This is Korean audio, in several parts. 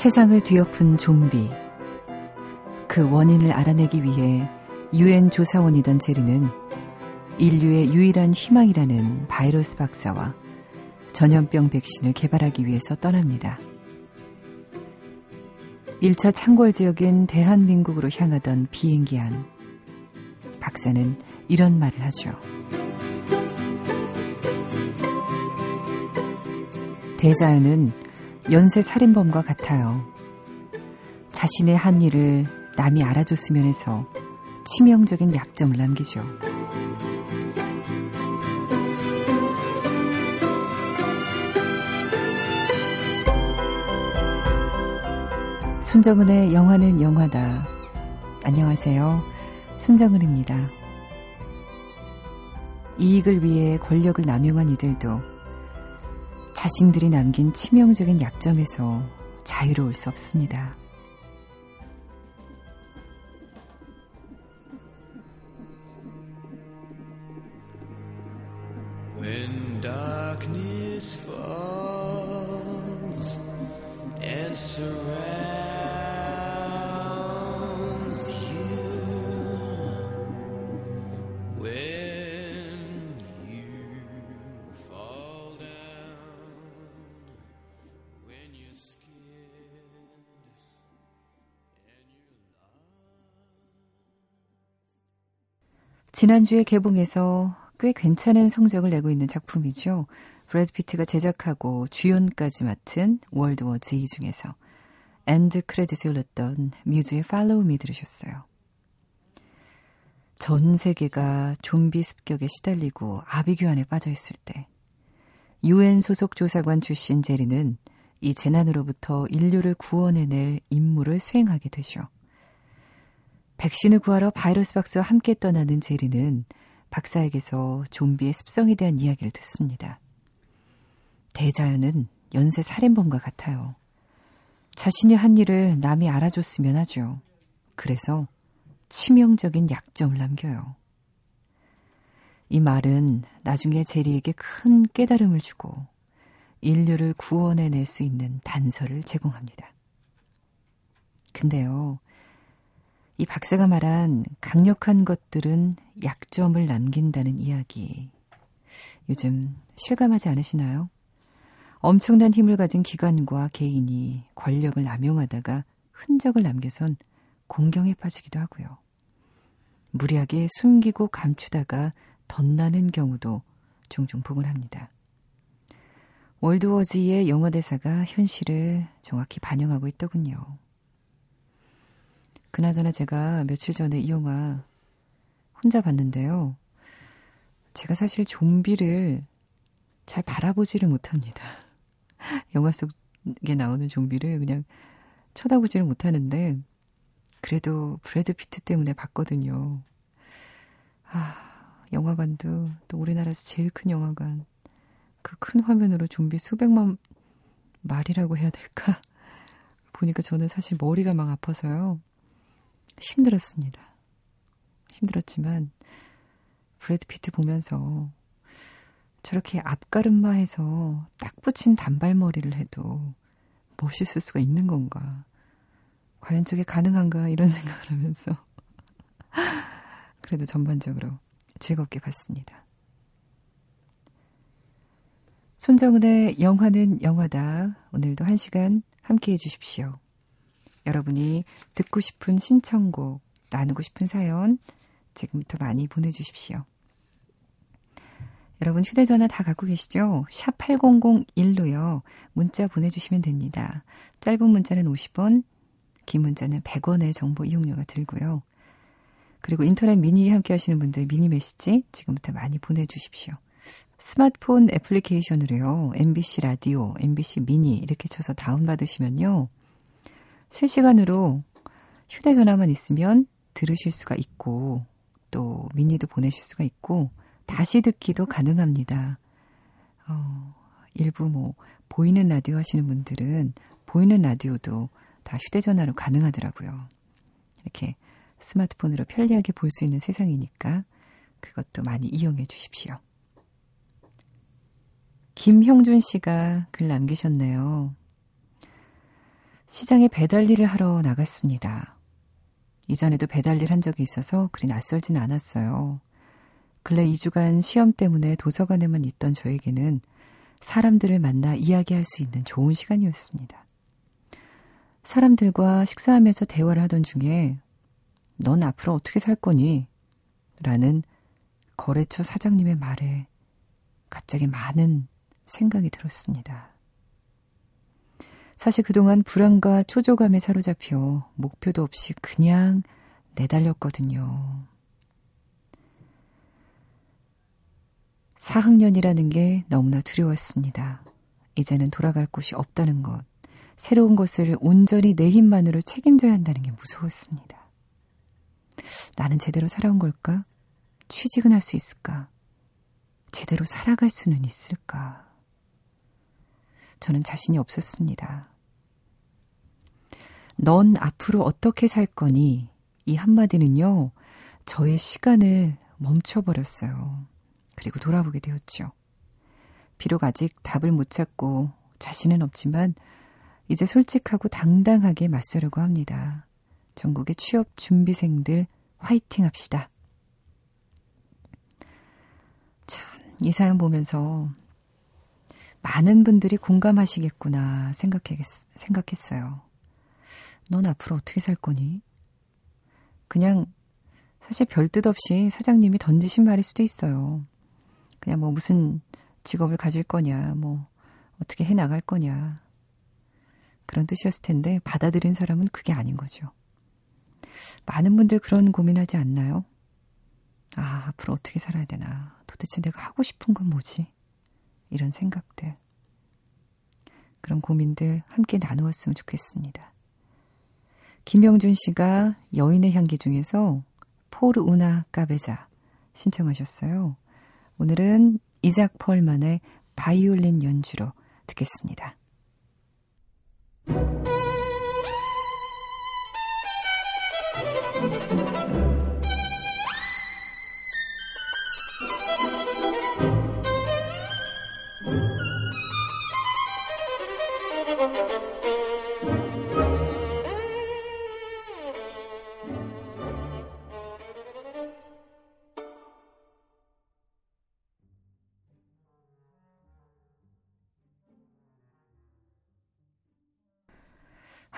세상을 뒤엎은 좀비. 그 원인을 알아내기 위해 유엔 조사원이던 제리는 인류의 유일한 희망이라는 바이러스 박사와 전염병 백신을 개발하기 위해서 떠납니다. 1차 창궐 지역인 대한민국으로 향하던 비행기 안 박사는 이런 말을 하죠. 대자연은 연쇄 살인범과 같아요. 자신의 한 일을 남이 알아줬으면 해서 치명적인 약점을 남기죠. 손정은의 영화는 영화다. 안녕하세요. 손정은입니다. 이익을 위해 권력을 남용한 이들도 자신들이 남긴 치명적인 약점에서 자유로울 수 없습니다. When darkness falls and surrounds 지난주에 개봉해서 꽤 괜찮은 성적을 내고 있는 작품이죠. 브래드 피트가 제작하고 주연까지 맡은 World War Z 중에서 end credit을 올렸던 뮤즈의 Follow Me 들으셨어요. 전 세계가 좀비 습격에 시달리고 아비규환에 빠져 있을 때 유엔 소속 조사관 출신 제리는 이 재난으로부터 인류를 구원해낼 임무를 수행하게 되죠. 백신을 구하러 바이러스 박사와 함께 떠나는 제리는 박사에게서 좀비의 습성에 대한 이야기를 듣습니다. 대자연은 연쇄 살인범과 같아요. 자신이 한 일을 남이 알아줬으면 하죠. 그래서 치명적인 약점을 남겨요. 이 말은 나중에 제리에게 큰 깨달음을 주고 인류를 구원해낼 수 있는 단서를 제공합니다. 근데요, 이 박사가 말한 강력한 것들은 약점을 남긴다는 이야기. 요즘 실감하지 않으시나요? 엄청난 힘을 가진 기관과 개인이 권력을 남용하다가 흔적을 남겨선 공경에 빠지기도 하고요. 무리하게 숨기고 감추다가 덧나는 경우도 종종 보곤 합니다. 월드워즈의 영어 대사가 현실을 정확히 반영하고 있더군요. 그나저나 제가 며칠 전에 이 영화 혼자 봤는데요. 제가 사실 좀비를 잘 바라보지를 못합니다. 영화 속에 나오는 좀비를 그냥 쳐다보지를 못하는데, 그래도 브래드 피트 때문에 봤거든요. 아, 영화관도 또 우리나라에서 제일 큰 영화관. 그 큰 화면으로 좀비 수백만 마리라고 해야 될까? 보니까 저는 사실 머리가 막 아파서요. 힘들었습니다. 힘들었지만 브래드 피트 보면서 저렇게 앞가름마해서 딱 붙인 단발머리를 해도 멋있을 수가 있는 건가? 과연 저게 가능한가? 이런 생각을 하면서 그래도 전반적으로 즐겁게 봤습니다. 손정은의 영화는 영화다. 오늘도 한 시간 함께 해주십시오. 여러분이 듣고 싶은 신청곡, 나누고 싶은 사연 지금부터 많이 보내주십시오. 여러분 휴대전화 다 갖고 계시죠? 샵 8001로요. 문자 보내주시면 됩니다. 짧은 문자는 50원, 긴 문자는 100원의 정보 이용료가 들고요. 그리고 인터넷 미니 함께 하시는 분들 미니 메시지 지금부터 많이 보내주십시오. 스마트폰 애플리케이션으로요. MBC 라디오, MBC 미니 이렇게 쳐서 다운받으시면요. 실시간으로 휴대전화만 있으면 들으실 수가 있고 또 미니도 보내실 수가 있고 다시 듣기도 가능합니다. 어, 일부 뭐 보이는 라디오 하시는 분들은 보이는 라디오도 다 휴대전화로 가능하더라고요. 이렇게 스마트폰으로 편리하게 볼 수 있는 세상이니까 그것도 많이 이용해 주십시오. 김형준 씨가 글 남기셨네요. 시장에 배달 일을 하러 나갔습니다. 이전에도 배달 일한 적이 있어서 그리 낯설진 않았어요. 근래 2주간 시험 때문에 도서관에만 있던 저에게는 사람들을 만나 이야기할 수 있는 좋은 시간이었습니다. 사람들과 식사하면서 대화를 하던 중에 넌 앞으로 어떻게 살 거니? 라는 거래처 사장님의 말에 갑자기 많은 생각이 들었습니다. 사실 그동안 불안과 초조감에 사로잡혀 목표도 없이 그냥 내달렸거든요. 4학년이라는 게 너무나 두려웠습니다. 이제는 돌아갈 곳이 없다는 것, 새로운 것을 온전히 내 힘만으로 책임져야 한다는 게 무서웠습니다. 나는 제대로 살아온 걸까? 취직은 할 수 있을까? 제대로 살아갈 수는 있을까? 저는 자신이 없었습니다. 넌 앞으로 어떻게 살 거니? 이 한마디는요, 저의 시간을 멈춰버렸어요. 그리고 돌아보게 되었죠. 비록 아직 답을 못 찾고 자신은 없지만, 이제 솔직하고 당당하게 맞서려고 합니다. 전국의 취업 준비생들 화이팅 합시다. 참, 이 사연 보면서 많은 분들이 공감하시겠구나 생각했, 생각했어요. 넌 앞으로 어떻게 살 거니? 그냥 사실 별 뜻 없이 사장님이 던지신 말일 수도 있어요. 그냥 뭐 무슨 직업을 가질 거냐, 뭐 어떻게 해 나갈 거냐. 그런 뜻이었을 텐데 받아들인 사람은 그게 아닌 거죠. 많은 분들 그런 고민하지 않나요? 아, 앞으로 어떻게 살아야 되나. 도대체 내가 하고 싶은 건 뭐지? 이런 생각들. 그런 고민들 함께 나누었으면 좋겠습니다. 김영준 씨가 여인의 향기 중에서 포르 우나 까베자 신청하셨어요. 오늘은 이작 펄만의 바이올린 연주로 듣겠습니다.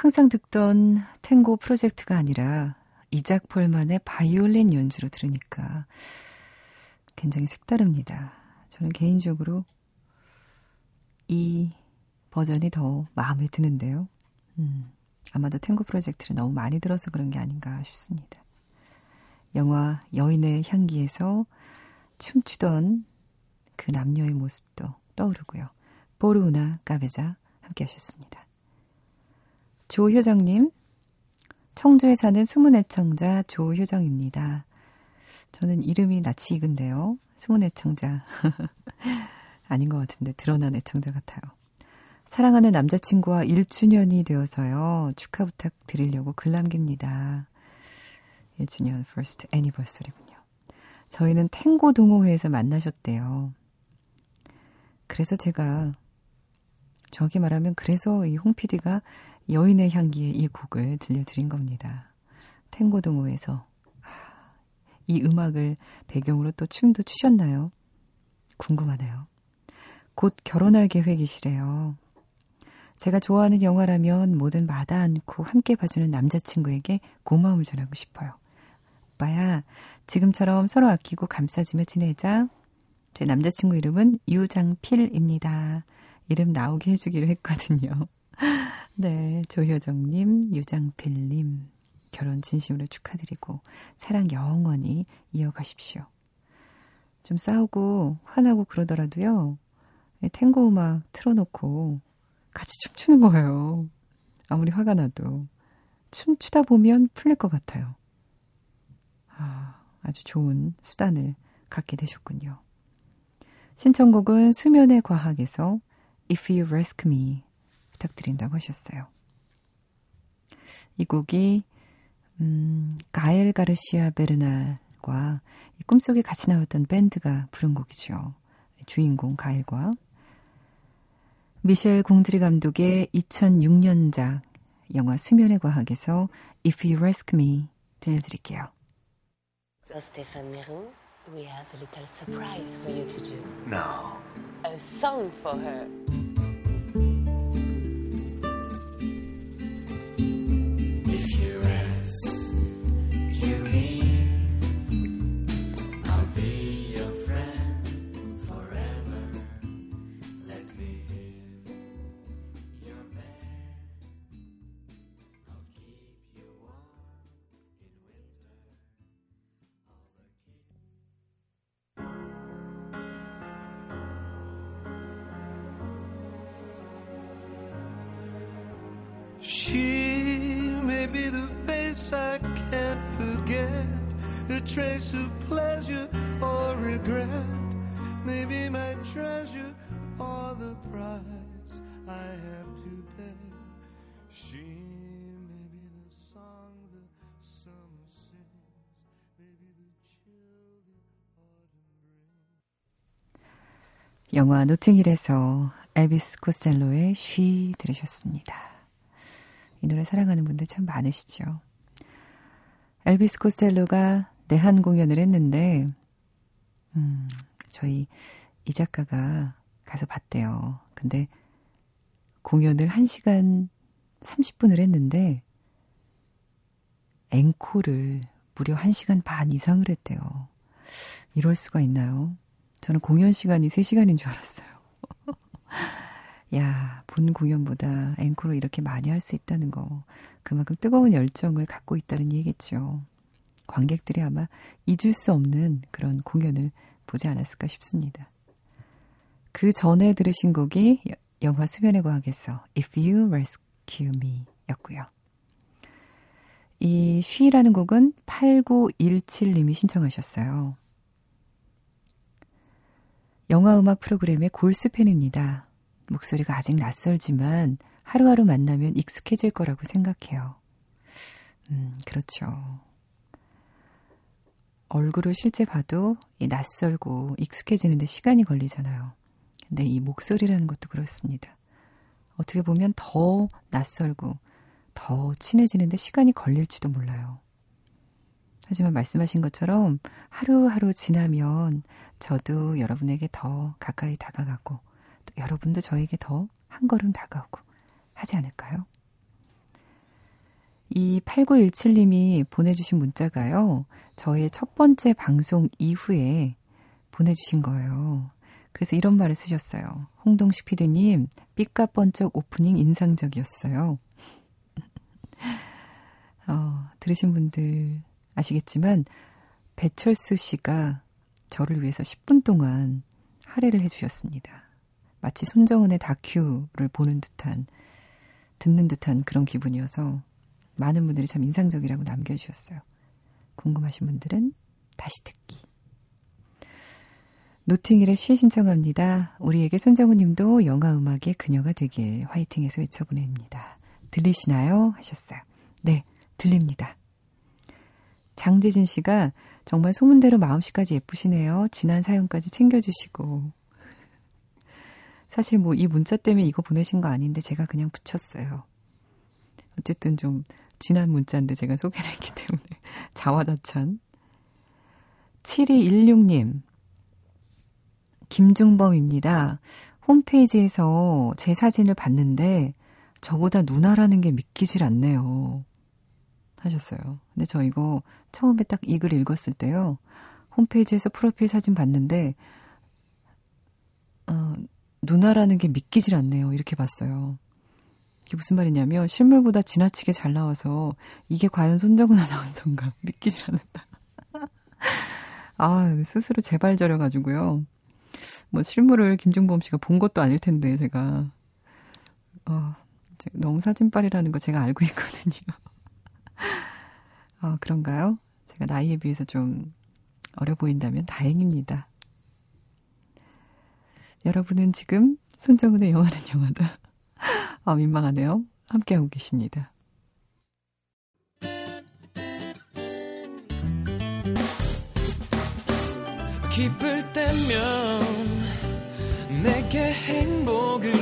항상 듣던 탱고 프로젝트가 아니라 이작 폴만의 바이올린 연주로 들으니까 굉장히 색다릅니다. 저는 개인적으로 이 버전이 더 마음에 드는데요. 음, 아마도 탱고 프로젝트를 너무 많이 들어서 그런 게 아닌가 싶습니다. 영화 여인의 향기에서 춤추던 그 남녀의 모습도 떠오르고요. 보르우나 까베자 함께 하셨습니다. 조효정님, 청주에 사는 숨은 애청자 조효정입니다. 저는 이름이 낯이 익은데요. 숨은 애청자. 아닌 것 같은데 드러난 애청자 같아요. 사랑하는 남자친구와 1주년이 되어서요. 축하 부탁드리려고 글 남깁니다. 1주년 first anniversary군요. 저희는 탱고 동호회에서 만나셨대요. 그래서 제가 저기 말하면 그래서 이 홍 PD가 여인의 향기의 이 곡을 들려드린 겁니다. 탱고 동호회에서 이 음악을 배경으로 또 춤도 추셨나요? 궁금하네요. 곧 결혼할 계획이시래요. 제가 좋아하는 영화라면 뭐든 마다 않고 함께 봐주는 남자친구에게 고마움을 전하고 싶어요. 오빠야, 지금처럼 서로 아끼고 감싸주며 지내자. 제 남자친구 이름은 유장필입니다. 이름 나오게 해주기로 했거든요. 네, 조효정님, 유장필님, 결혼 진심으로 축하드리고, 사랑 영원히 이어가십시오. 좀 싸우고, 화나고 그러더라도요, 탱고 음악 틀어놓고, 같이 춤추는 거예요. 아무리 화가 나도. 춤추다 보면 풀릴 것 같아요. 아, 아주 좋은 수단을 갖게 되셨군요. 신청곡은 수면의 과학에서 If You Rescue Me 부탁드린다고 하셨어요. 이 곡이 음, 가엘 가르시아 베르날과 꿈속에 같이 나왔던 밴드가 부른 곡이죠. 주인공 가엘과 미셸 공드리 감독의 2006년작 영화 수면의 과학에서 If You Ask Me 들려드릴게요. So, Stéphane Mirou, we have a little surprise for you to do. No. A song for her. She may be the face I can't forget, a trace of pleasure or regret, maybe my treasure or the price I have to pay. She may be the song the summer sings, maybe the chill the autumn brings. 영화 노팅힐에서 엘비스 코스텔로의 쉬 들으셨습니다. 이 노래 사랑하는 분들 참 많으시죠. 엘비스 코스텔로가 내한 공연을 했는데, 음, 저희 이 작가가 가서 봤대요. 근데 공연을 1시간 30분을 했는데, 앵콜을 무려 1시간 반 이상을 했대요. 이럴 수가 있나요? 저는 공연 시간이 3시간인 줄 알았어요. 야, 본 공연보다 앵콜을 이렇게 많이 할 수 있다는 거. 그만큼 뜨거운 열정을 갖고 있다는 얘기겠죠. 관객들이 아마 잊을 수 없는 그런 공연을 보지 않았을까 싶습니다. 그 전에 들으신 곡이 여- 영화 수면의 과학에서 If You Rescue Me 였고요. 이 쉬라는 곡은 8917님이 신청하셨어요. 영화 음악 프로그램의 골스 팬입니다. 목소리가 아직 낯설지만 하루하루 만나면 익숙해질 거라고 생각해요. 음, 그렇죠. 얼굴을 실제 봐도 이 낯설고 익숙해지는데 시간이 걸리잖아요. 근데 이 목소리라는 것도 그렇습니다. 어떻게 보면 더 낯설고 더 친해지는데 시간이 걸릴지도 몰라요. 하지만 말씀하신 것처럼 하루하루 지나면 저도 여러분에게 더 가까이 다가가고 또 여러분도 저에게 더 한 걸음 다가오고 하지 않을까요? 이 8917님이 보내주신 문자가요, 저의 첫 번째 방송 이후에 보내주신 거예요. 그래서 이런 말을 쓰셨어요. 홍동식 PD님, 삐까번쩍 오프닝 인상적이었어요. 어, 들으신 분들 아시겠지만, 배철수 씨가 저를 위해서 10분 동안 할애를 해주셨습니다. 마치 손정은의 다큐를 보는 듯한, 듣는 듯한 그런 기분이어서 많은 분들이 참 인상적이라고 남겨주셨어요. 궁금하신 분들은 다시 듣기. 노팅힐의 쉬 신청합니다. 우리에게 손정우 님도 영화 음악의 그녀가 되길 화이팅해서 외쳐보냅니다. 들리시나요? 하셨어요. 네, 들립니다. 장재진 씨가 정말 소문대로 마음씨까지 예쁘시네요. 지난 사연까지 챙겨주시고. 사실 뭐 이 문자 때문에 이거 보내신 거 아닌데 제가 그냥 붙였어요. 어쨌든 좀 지난 문자인데 제가 소개를 했기 때문에 자화자찬. 7216님. 김중범입니다. 홈페이지에서 제 사진을 봤는데 저보다 누나라는 게 믿기질 않네요. 하셨어요. 근데 저 이거 처음에 딱 이 글 읽었을 때요. 홈페이지에서 프로필 사진 봤는데 어, 누나라는 게 믿기질 않네요. 이렇게 봤어요. 이게 무슨 말이냐면 실물보다 지나치게 잘 나와서 이게 과연 손정은 아나운서인가 믿기질 않는다. 아 스스로 재발저려가지고요. 뭐 실물을 김중범 씨가 본 것도 아닐 텐데 제가 어, 너무 사진빨이라는 거 제가 알고 있거든요. 어, 그런가요? 제가 나이에 비해서 좀 어려 보인다면 다행입니다. 여러분은 지금 손정은의 영화는 영화다. 아, 민망하네요. 함께하고 계십니다. 기쁠 때면 내게 행복을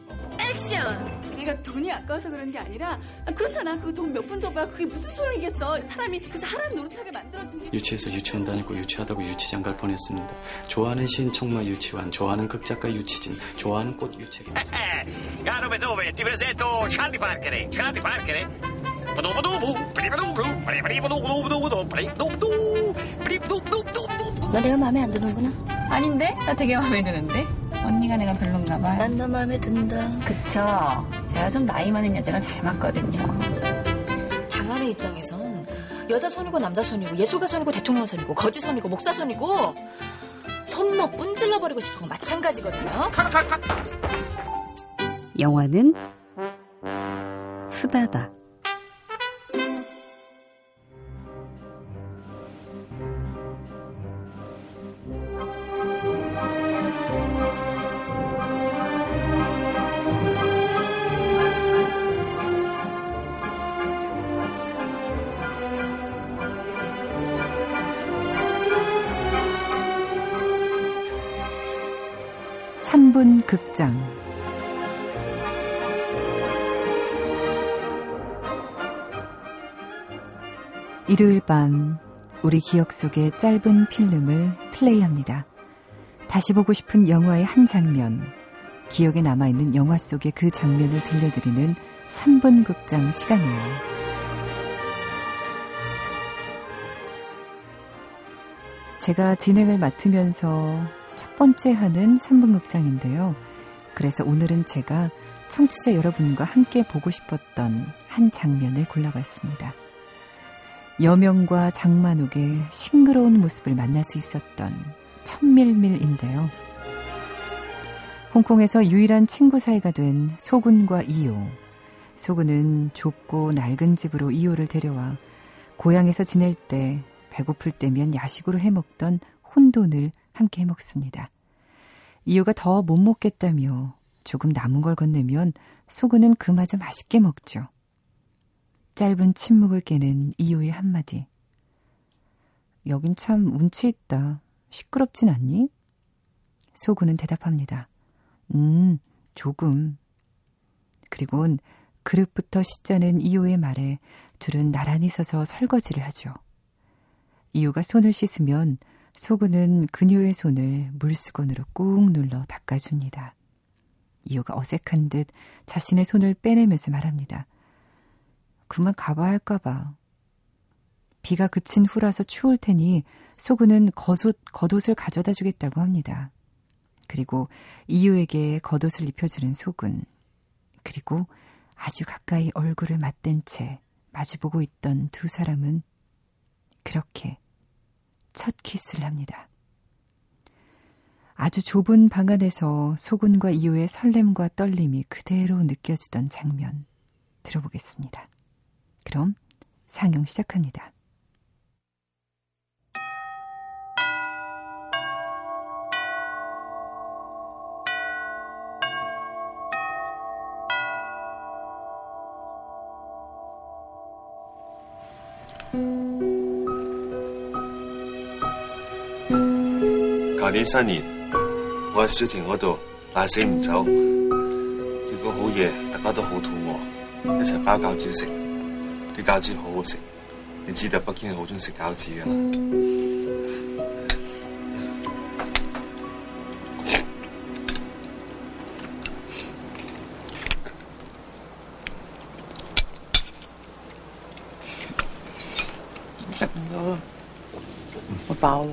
액션! 내가 돈이 아까워서 그런 게 아니라 아, 그렇잖아 그 돈 몇 푼 줘봐 그게 무슨 소용이겠어 사람이 그 사람 노릇하게 만들어준 게 유치해서 유치원 다니고 유치하다고 유치장 갈 뻔했습니다. 좋아하는 시인 청마 유치원, 좋아하는 극작가 유치진, 좋아하는 꽃 유채기. Caro dove ti presento Charlie Parker, Charlie Parker. 너 내가 마음에 안 드는구나. 아닌데? 나 되게 마음에 드는데 언니가 내가 별론가 봐요 난너 마음에 든다. 그쵸 제가 좀 나이 많은 여자랑 잘 맞거든요 당하는 입장에선 여자 손이고 남자 손이고 예술가 손이고 대통령 손이고 거지 손이고 목사 손이고 손목 뿜질러 버리고 싶은 건 마찬가지거든요. 영화는 수다다 삼분 극장 일요일 밤 우리 기억 속의 짧은 필름을 플레이합니다. 다시 보고 싶은 영화의 한 장면, 기억에 남아있는 영화 속의 그 장면을 들려드리는 3분 극장 시간이에요. 제가 진행을 맡으면서 첫 번째 하는 3분 극장인데요. 그래서 오늘은 제가 청취자 여러분과 함께 보고 싶었던 한 장면을 골라봤습니다. 여명과 장만옥의 싱그러운 모습을 만날 수 있었던 천밀밀인데요. 홍콩에서 유일한 친구 사이가 된 소군과 이호. 소군은 좁고 낡은 집으로 이호를 데려와 고향에서 지낼 때 배고플 때면 야식으로 해먹던 혼돈을 함께 해먹습니다. 이호가 더 못 먹겠다며 조금 남은 걸 건네면 소군은 그마저 맛있게 먹죠. 짧은 침묵을 깨는 이호의 한마디. 여긴 참 운치 있다. 시끄럽진 않니? 소군은 대답합니다. 음, 조금. 그리곤 그릇부터 씻자는 이호의 말에 둘은 나란히 서서 설거지를 하죠. 이호가 손을 씻으면 소군은 그녀의 손을 물수건으로 꾹 눌러 닦아줍니다. 이호가 어색한 듯 자신의 손을 빼내면서 말합니다. 그만 가봐야 할까봐. 비가 그친 후라서 추울 테니 소군은 겉옷, 겉옷을 가져다 주겠다고 합니다. 그리고 이유에게 겉옷을 입혀주는 소군. 그리고 아주 가까이 얼굴을 맞댄 채 마주보고 있던 두 사람은 그렇게 첫 키스를 합니다. 아주 좁은 방 안에서 소군과 이유의 설렘과 떨림이 그대로 느껴지던 장면 들어보겠습니다. 그럼 상영 시작합니다. 舊年新年，我喺小田嗰度賴死唔走，結果好夜，大家都好肚餓，一齊包餃子食。啲餃子好好食，你知道北京人好中意食餃子噶啦。食唔到啦，我飽啦。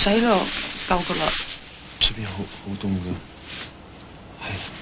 使咯，夠噶啦。出邊好好凍㗎。係。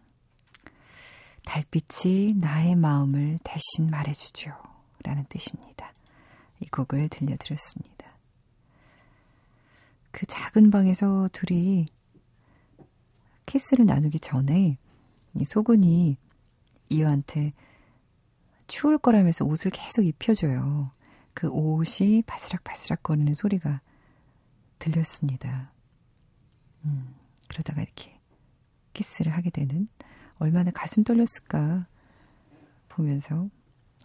달빛이 나의 마음을 대신 말해주죠. 라는 뜻입니다. 이 곡을 들려드렸습니다. 그 작은 방에서 둘이 키스를 나누기 전에 이 소군이 이효한테 추울 거라면서 옷을 계속 입혀줘요. 그 옷이 바스락바스락 거리는 소리가 들렸습니다. 음, 그러다가 이렇게 키스를 하게 되는 얼마나 가슴 떨렸을까 보면서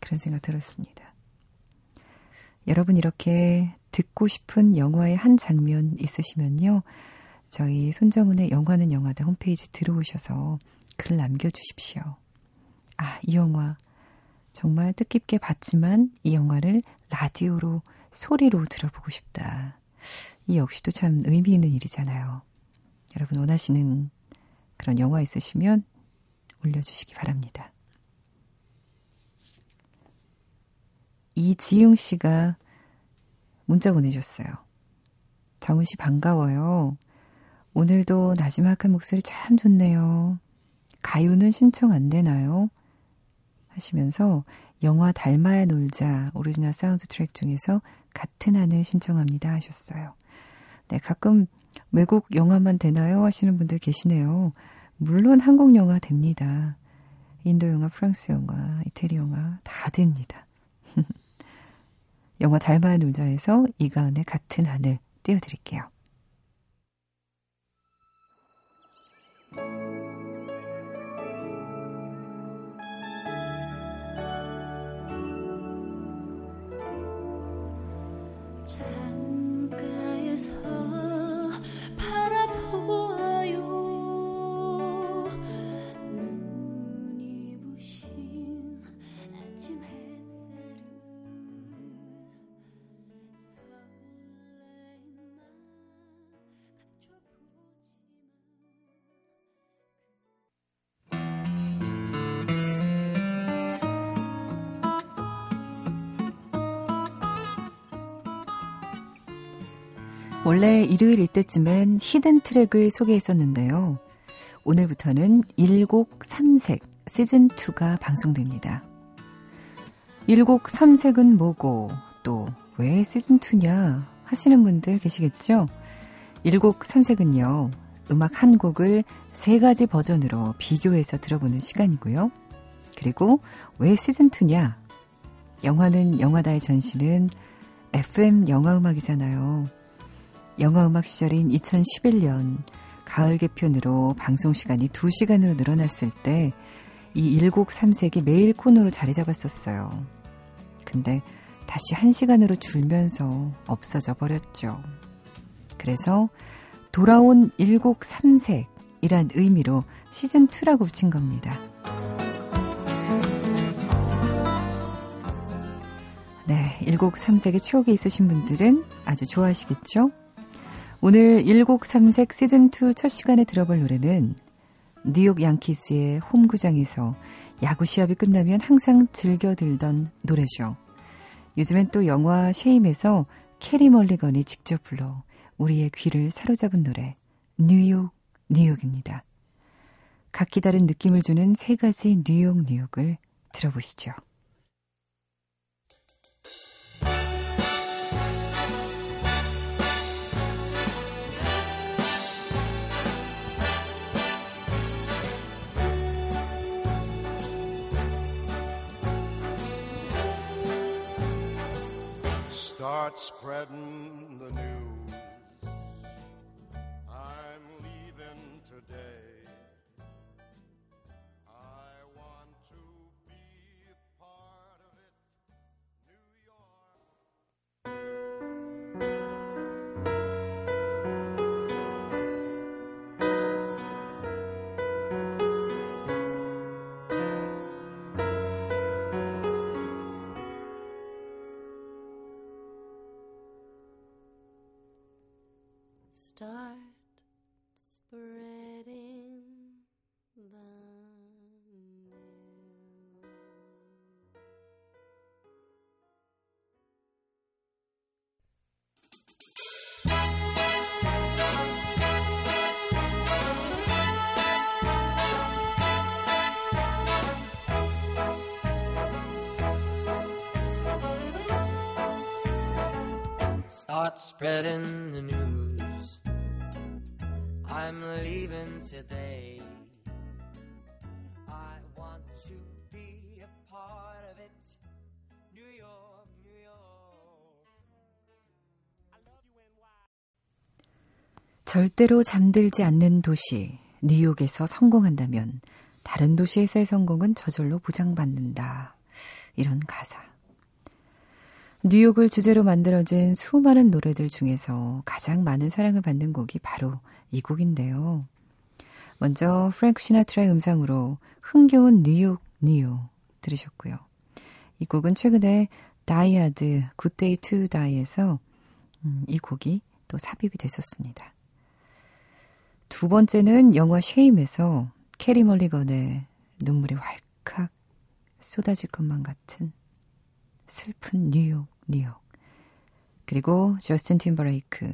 그런 생각 들었습니다. 여러분 이렇게 듣고 싶은 영화의 한 장면 있으시면요. 저희 손정은의 영화는 영화다 홈페이지 들어오셔서 글 남겨주십시오. 아, 이 영화 정말 뜻깊게 봤지만 이 영화를 라디오로 소리로 들어보고 싶다. 이 역시도 참 의미 있는 일이잖아요. 여러분 원하시는 그런 영화 있으시면 올려주시기 바랍니다. 이지용 씨가 문자 보내줬어요. 정은 씨 반가워요. 오늘도 나지막한 목소리 참 좋네요. 가요는 신청 안 되나요? 하시면서 영화 달마야 놀자 오리지널 사운드 트랙 중에서 같은 하늘 신청합니다 하셨어요. 네, 가끔 외국 영화만 되나요? 하시는 분들 계시네요. 물론 한국 영화 됩니다. 인도 영화, 프랑스 영화, 이태리 영화 다 됩니다. 영화 달마야 놀자에서 이가은의 같은 하늘 띄워드릴게요. 원래 일요일 이때쯤엔 히든 트랙을 소개했었는데요. 오늘부터는 1곡 3색 시즌2가 방송됩니다. 1곡 3색은 뭐고 또 왜 시즌2냐 하시는 분들 계시겠죠? 1곡 3색은요. 음악 한 곡을 세 가지 버전으로 비교해서 들어보는 시간이고요. 그리고 왜 시즌2냐? 영화는 영화다의 전시는 FM 영화음악이잖아요. 영화음악 시절인 2011년 가을 개편으로 방송 시간이 2시간으로 늘어났을 때 이 1곡 3색이 매일 코너로 자리 잡았었어요. 근데 다시 1시간으로 줄면서 없어져 버렸죠. 그래서 돌아온 1곡 3색이란 의미로 시즌2라고 붙인 겁니다. 네, 1곡 3색의 추억이 있으신 분들은 아주 좋아하시겠죠? 오늘 1곡 3색 시즌2 첫 시간에 들어볼 노래는 뉴욕 양키스의 홈구장에서 야구 시합이 끝나면 항상 즐겨 들던 노래죠. 요즘엔 또 영화 Shame에서 캐리 멀리건이 직접 불러 우리의 귀를 사로잡은 노래 뉴욕 뉴욕입니다. 각기 다른 느낌을 주는 세 가지 뉴욕 뉴욕을 들어보시죠. Start spreading the news. Spreading the news. I'm leaving today. I want to be a part of it. New York, New York. 절대로 잠들지 않는 도시, 뉴욕에서 성공한다면 다른 도시에서의 성공은 저절로 보장받는다. 이런 가사. 뉴욕을 주제로 만들어진 수많은 노래들 중에서 가장 많은 사랑을 받는 곡이 바로 이 곡인데요. 먼저 프랭크 시나트라의 음성으로 흥겨운 뉴욕, 뉴욕 들으셨고요. 이 곡은 최근에 다이아드 굿데이 투 다이에서 음, 이 곡이 또 삽입이 됐었습니다. 두 번째는 영화 Shame에서 캐리 멀리건의 눈물이 왈칵 쏟아질 것만 같은 슬픈 뉴욕, 뉴욕. 그리고 저스틴 팀버레이크,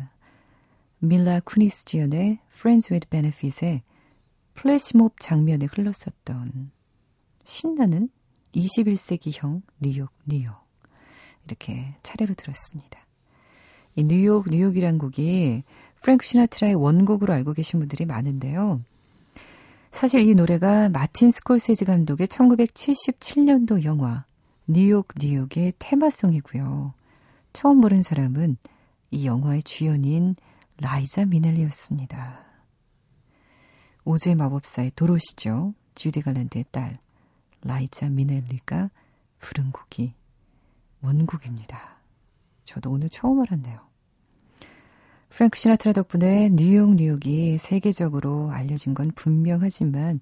밀라 쿠니스 주연의 Friends with Benefit의 플래시몹 장면에 흘렀었던 신나는 21세기형 뉴욕, 뉴욕. 이렇게 차례로 들었습니다. 이 뉴욕, 뉴욕이란 곡이 프랭크 시나트라의 원곡으로 알고 계신 분들이 많은데요. 사실 이 노래가 마틴 스콜세지 감독의 1977년도 영화 뉴욕, 뉴욕의 테마송이고요. 처음 부른 사람은 이 영화의 주연인 라이자 미넬리였습니다. 오즈의 마법사의 도로시죠. 주디 갈란드의 딸 라이자 미넬리가 부른 곡이 원곡입니다. 저도 오늘 처음 알았네요. 프랭크 시나트라 덕분에 뉴욕 뉴욕이 세계적으로 알려진 건 분명하지만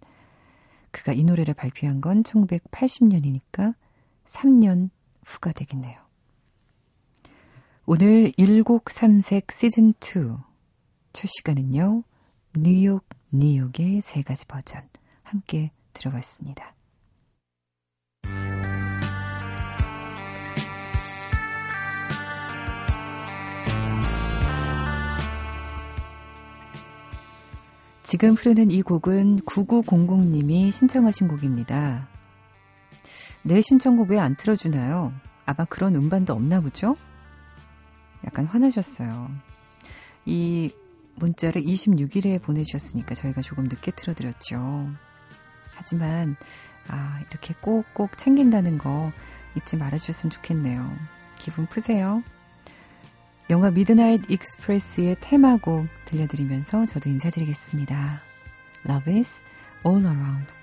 그가 이 노래를 발표한 건 1980년이니까 3년 후가 되겠네요. 오늘 일곡삼색 시즌2 첫 시간은요. 뉴욕, 뉴욕의 세 가지 버전 함께 들어봤습니다. 지금 흐르는 이 곡은 9900님이 신청하신 곡입니다. 내 신청곡 왜 안 틀어주나요? 아마 그런 음반도 없나 보죠? 약간 화나셨어요. 이 문자를 26일에 보내주셨으니까 저희가 조금 늦게 틀어드렸죠. 하지만, 아, 이렇게 꼭꼭 챙긴다는 거 잊지 말아주셨으면 좋겠네요. 기분 푸세요. 영화 미드나잇 익스프레스의 테마곡 들려드리면서 저도 인사드리겠습니다. Love is all around.